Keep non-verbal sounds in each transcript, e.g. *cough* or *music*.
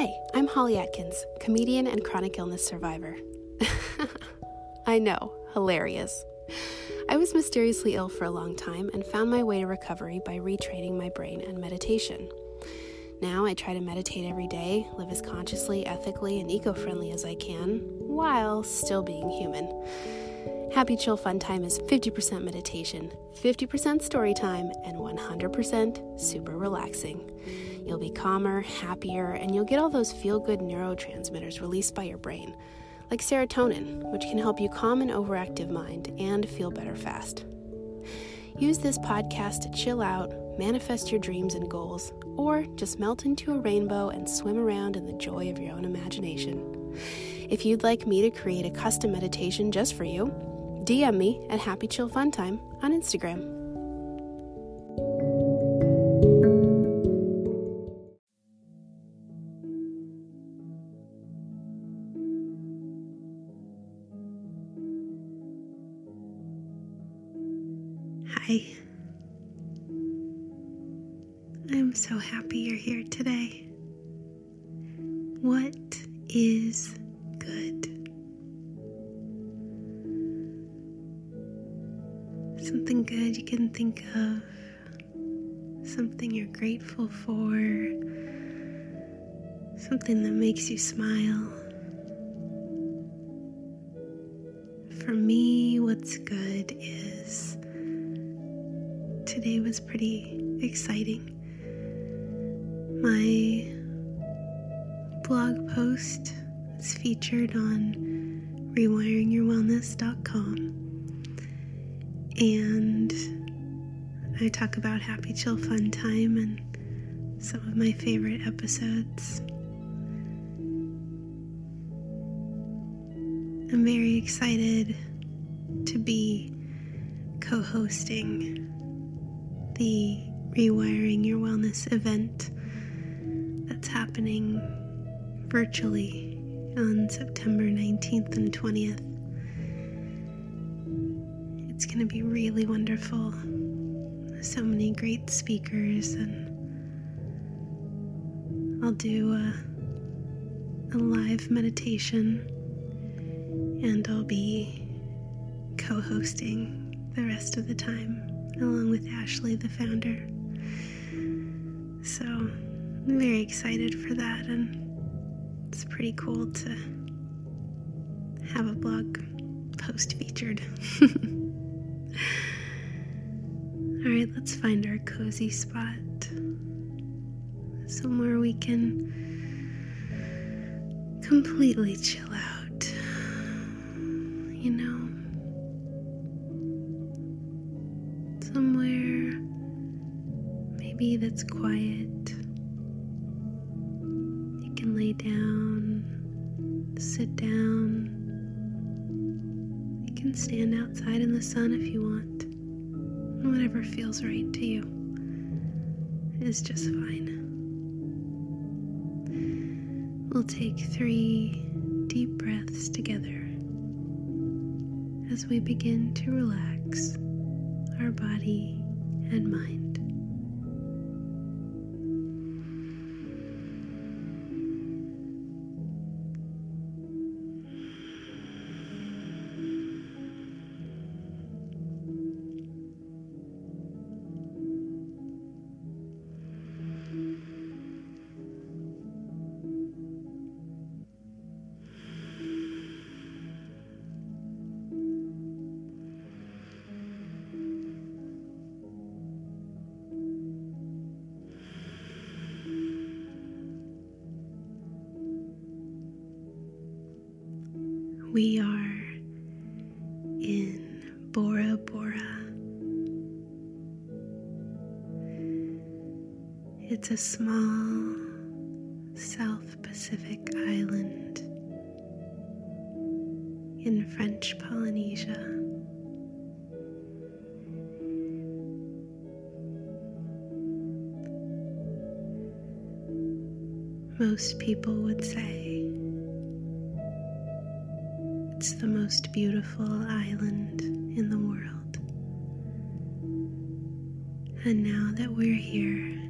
Hi, I'm Holly Atkins, comedian and chronic illness survivor. *laughs* I know, hilarious. I was mysteriously ill for a long time and found my way to recovery by retraining my brain and meditation. Now I try to meditate every day, live as consciously, ethically, and eco friendly as I can, while still being human. Happy Chill Fun Time is 50% meditation, 50% story time, and 100% super relaxing. You'll be calmer, happier, and you'll get all those feel good neurotransmitters released by your brain, like serotonin, which can help you calm an overactive mind and feel better fast. Use this podcast to chill out, manifest your dreams and goals, or just melt into a rainbow and swim around in the joy of your own imagination. If you'd like me to create a custom meditation just for you, DM me at Happy Chill Fun Time on Instagram. Something good you can think of, something you're grateful for, something that makes you smile. For me, what's good is today was pretty exciting. My blog post is featured on rewiringyourwellness.com and I talk about happy chill fun time and some of my favorite episodes. I'm very excited to be co hosting the Rewiring Your Wellness event that's happening virtually on September 19th and 20th. It's going to be really wonderful. So many great speakers, and I'll do a, a live meditation and I'll be co hosting the rest of the time along with Ashley, the founder. So I'm very excited for that, and it's pretty cool to have a blog post featured. *laughs* All right, let's find our cozy spot. Somewhere we can completely chill out. You know? Somewhere maybe that's quiet. Can stand outside in the sun if you want. Whatever feels right to you is just fine. We'll take three deep breaths together as we begin to relax our body and mind. We are in Bora Bora. It's a small South Pacific island in French Polynesia. Most people would say is the most beautiful island in the world. And now that we're here,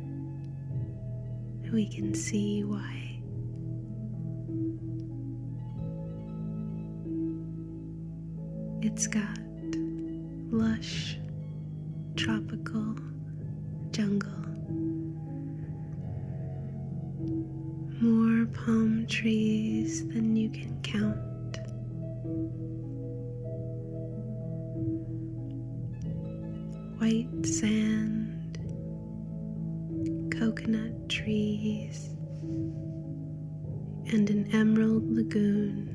we can see why. It's got lush, tropical jungle, more palm trees than you can count. White sand, coconut trees, and an emerald lagoon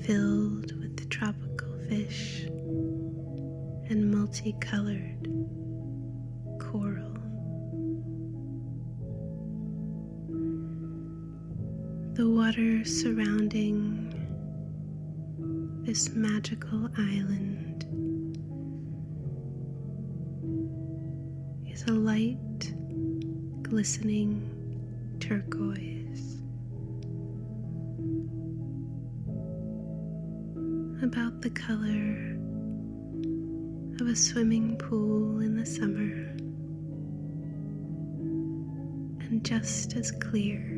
filled with tropical fish and multicolored coral. The water surrounding this magical island is a light, glistening turquoise. About the color of a swimming pool in the summer, and just as clear.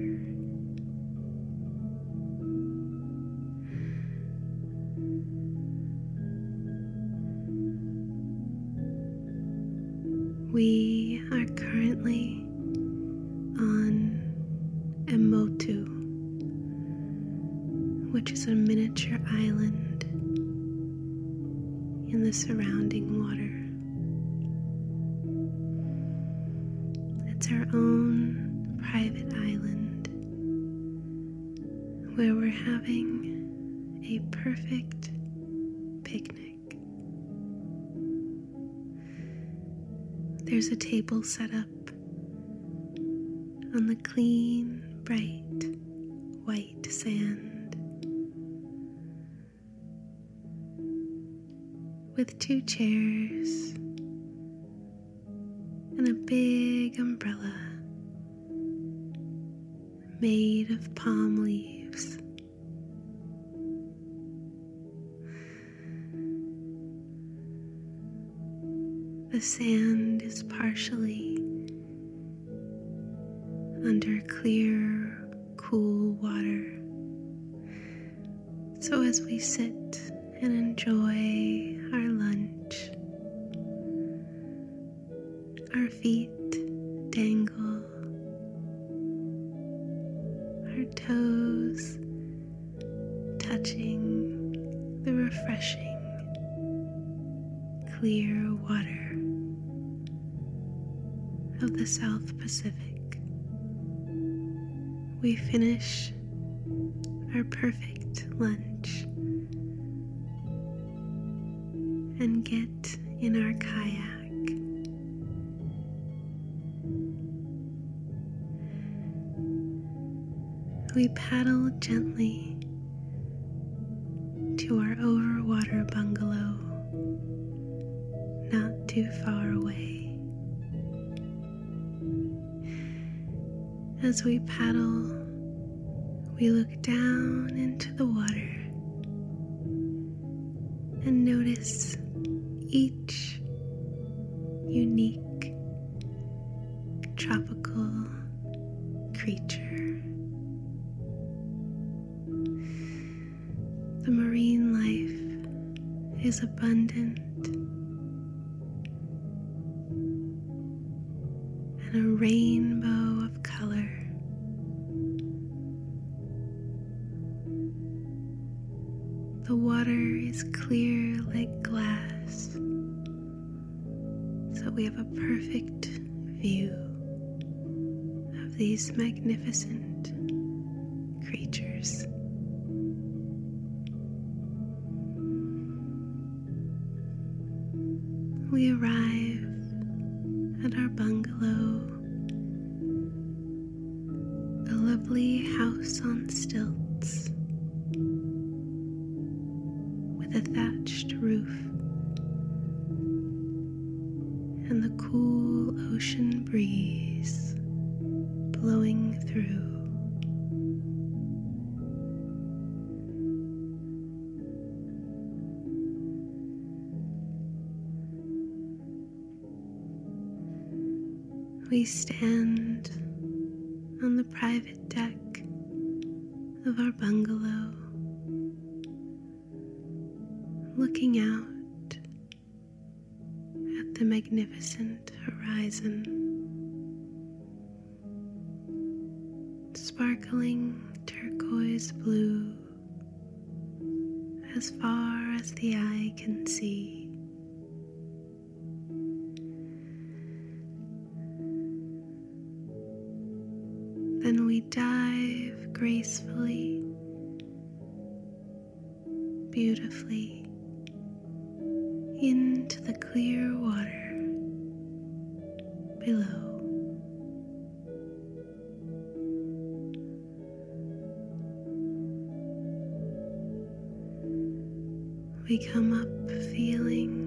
Private island where we're having a perfect picnic. There's a table set up on the clean, bright, white sand with two chairs and a big umbrella made of palm leaves. The sand is partially under clear, cool water. So as we sit and enjoy our lunch, our feet dangle, toes touching the refreshing clear water of the South Pacific. We finish our perfect lunch and get in our kayak. We paddle gently to our overwater bungalow not too far away. As we paddle, we look down into the water and notice each unique tropical creature. Is abundant and a rainbow of color. The water is clear like glass, so we have a perfect view of these magnificent creatures. We arrive at our bungalow, a lovely house on stilts with a thatched roof and the cool ocean breeze blowing through. We stand on the private deck of our bungalow, looking out at the magnificent horizon, sparkling turquoise blue as far as the eye can see. Gracefully, beautifully into the clear water below. We come up feeling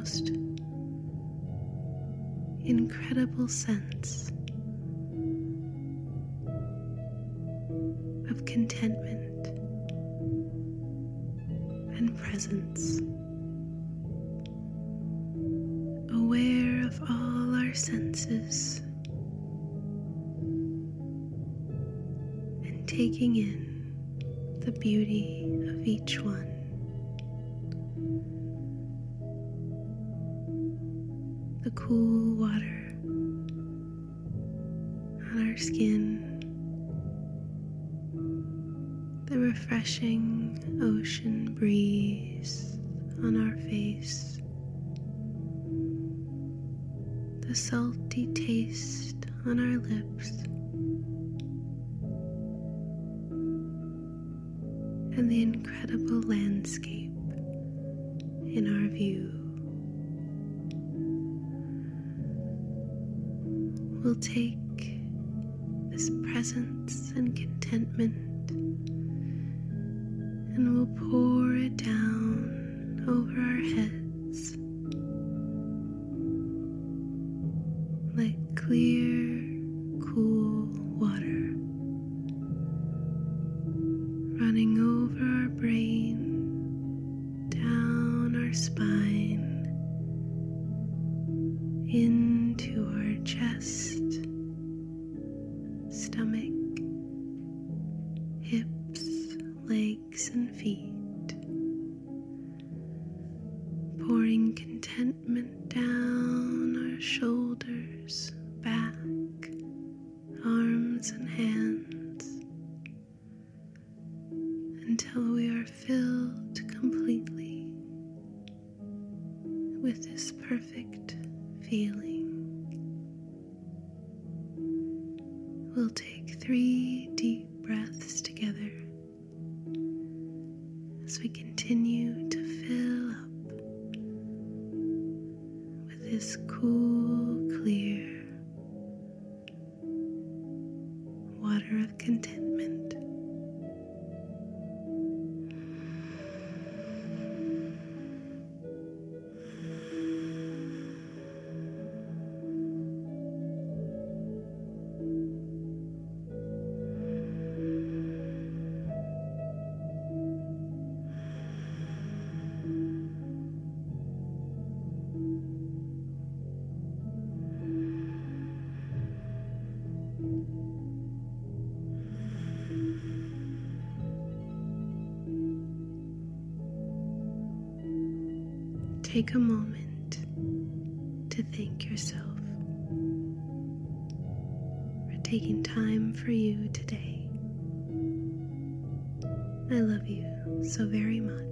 most incredible sense of contentment and presence. Aware of all our senses and taking in the beauty of each one. The cool water on our skin, the refreshing ocean breeze on our face, the salty taste on our lips, and the incredible landscape in our view. We'll take this presence and contentment and we'll pour it down over our heads like clear, this cool, clear water of contentment. Take a moment to thank yourself for taking time for you today. I love you so very much.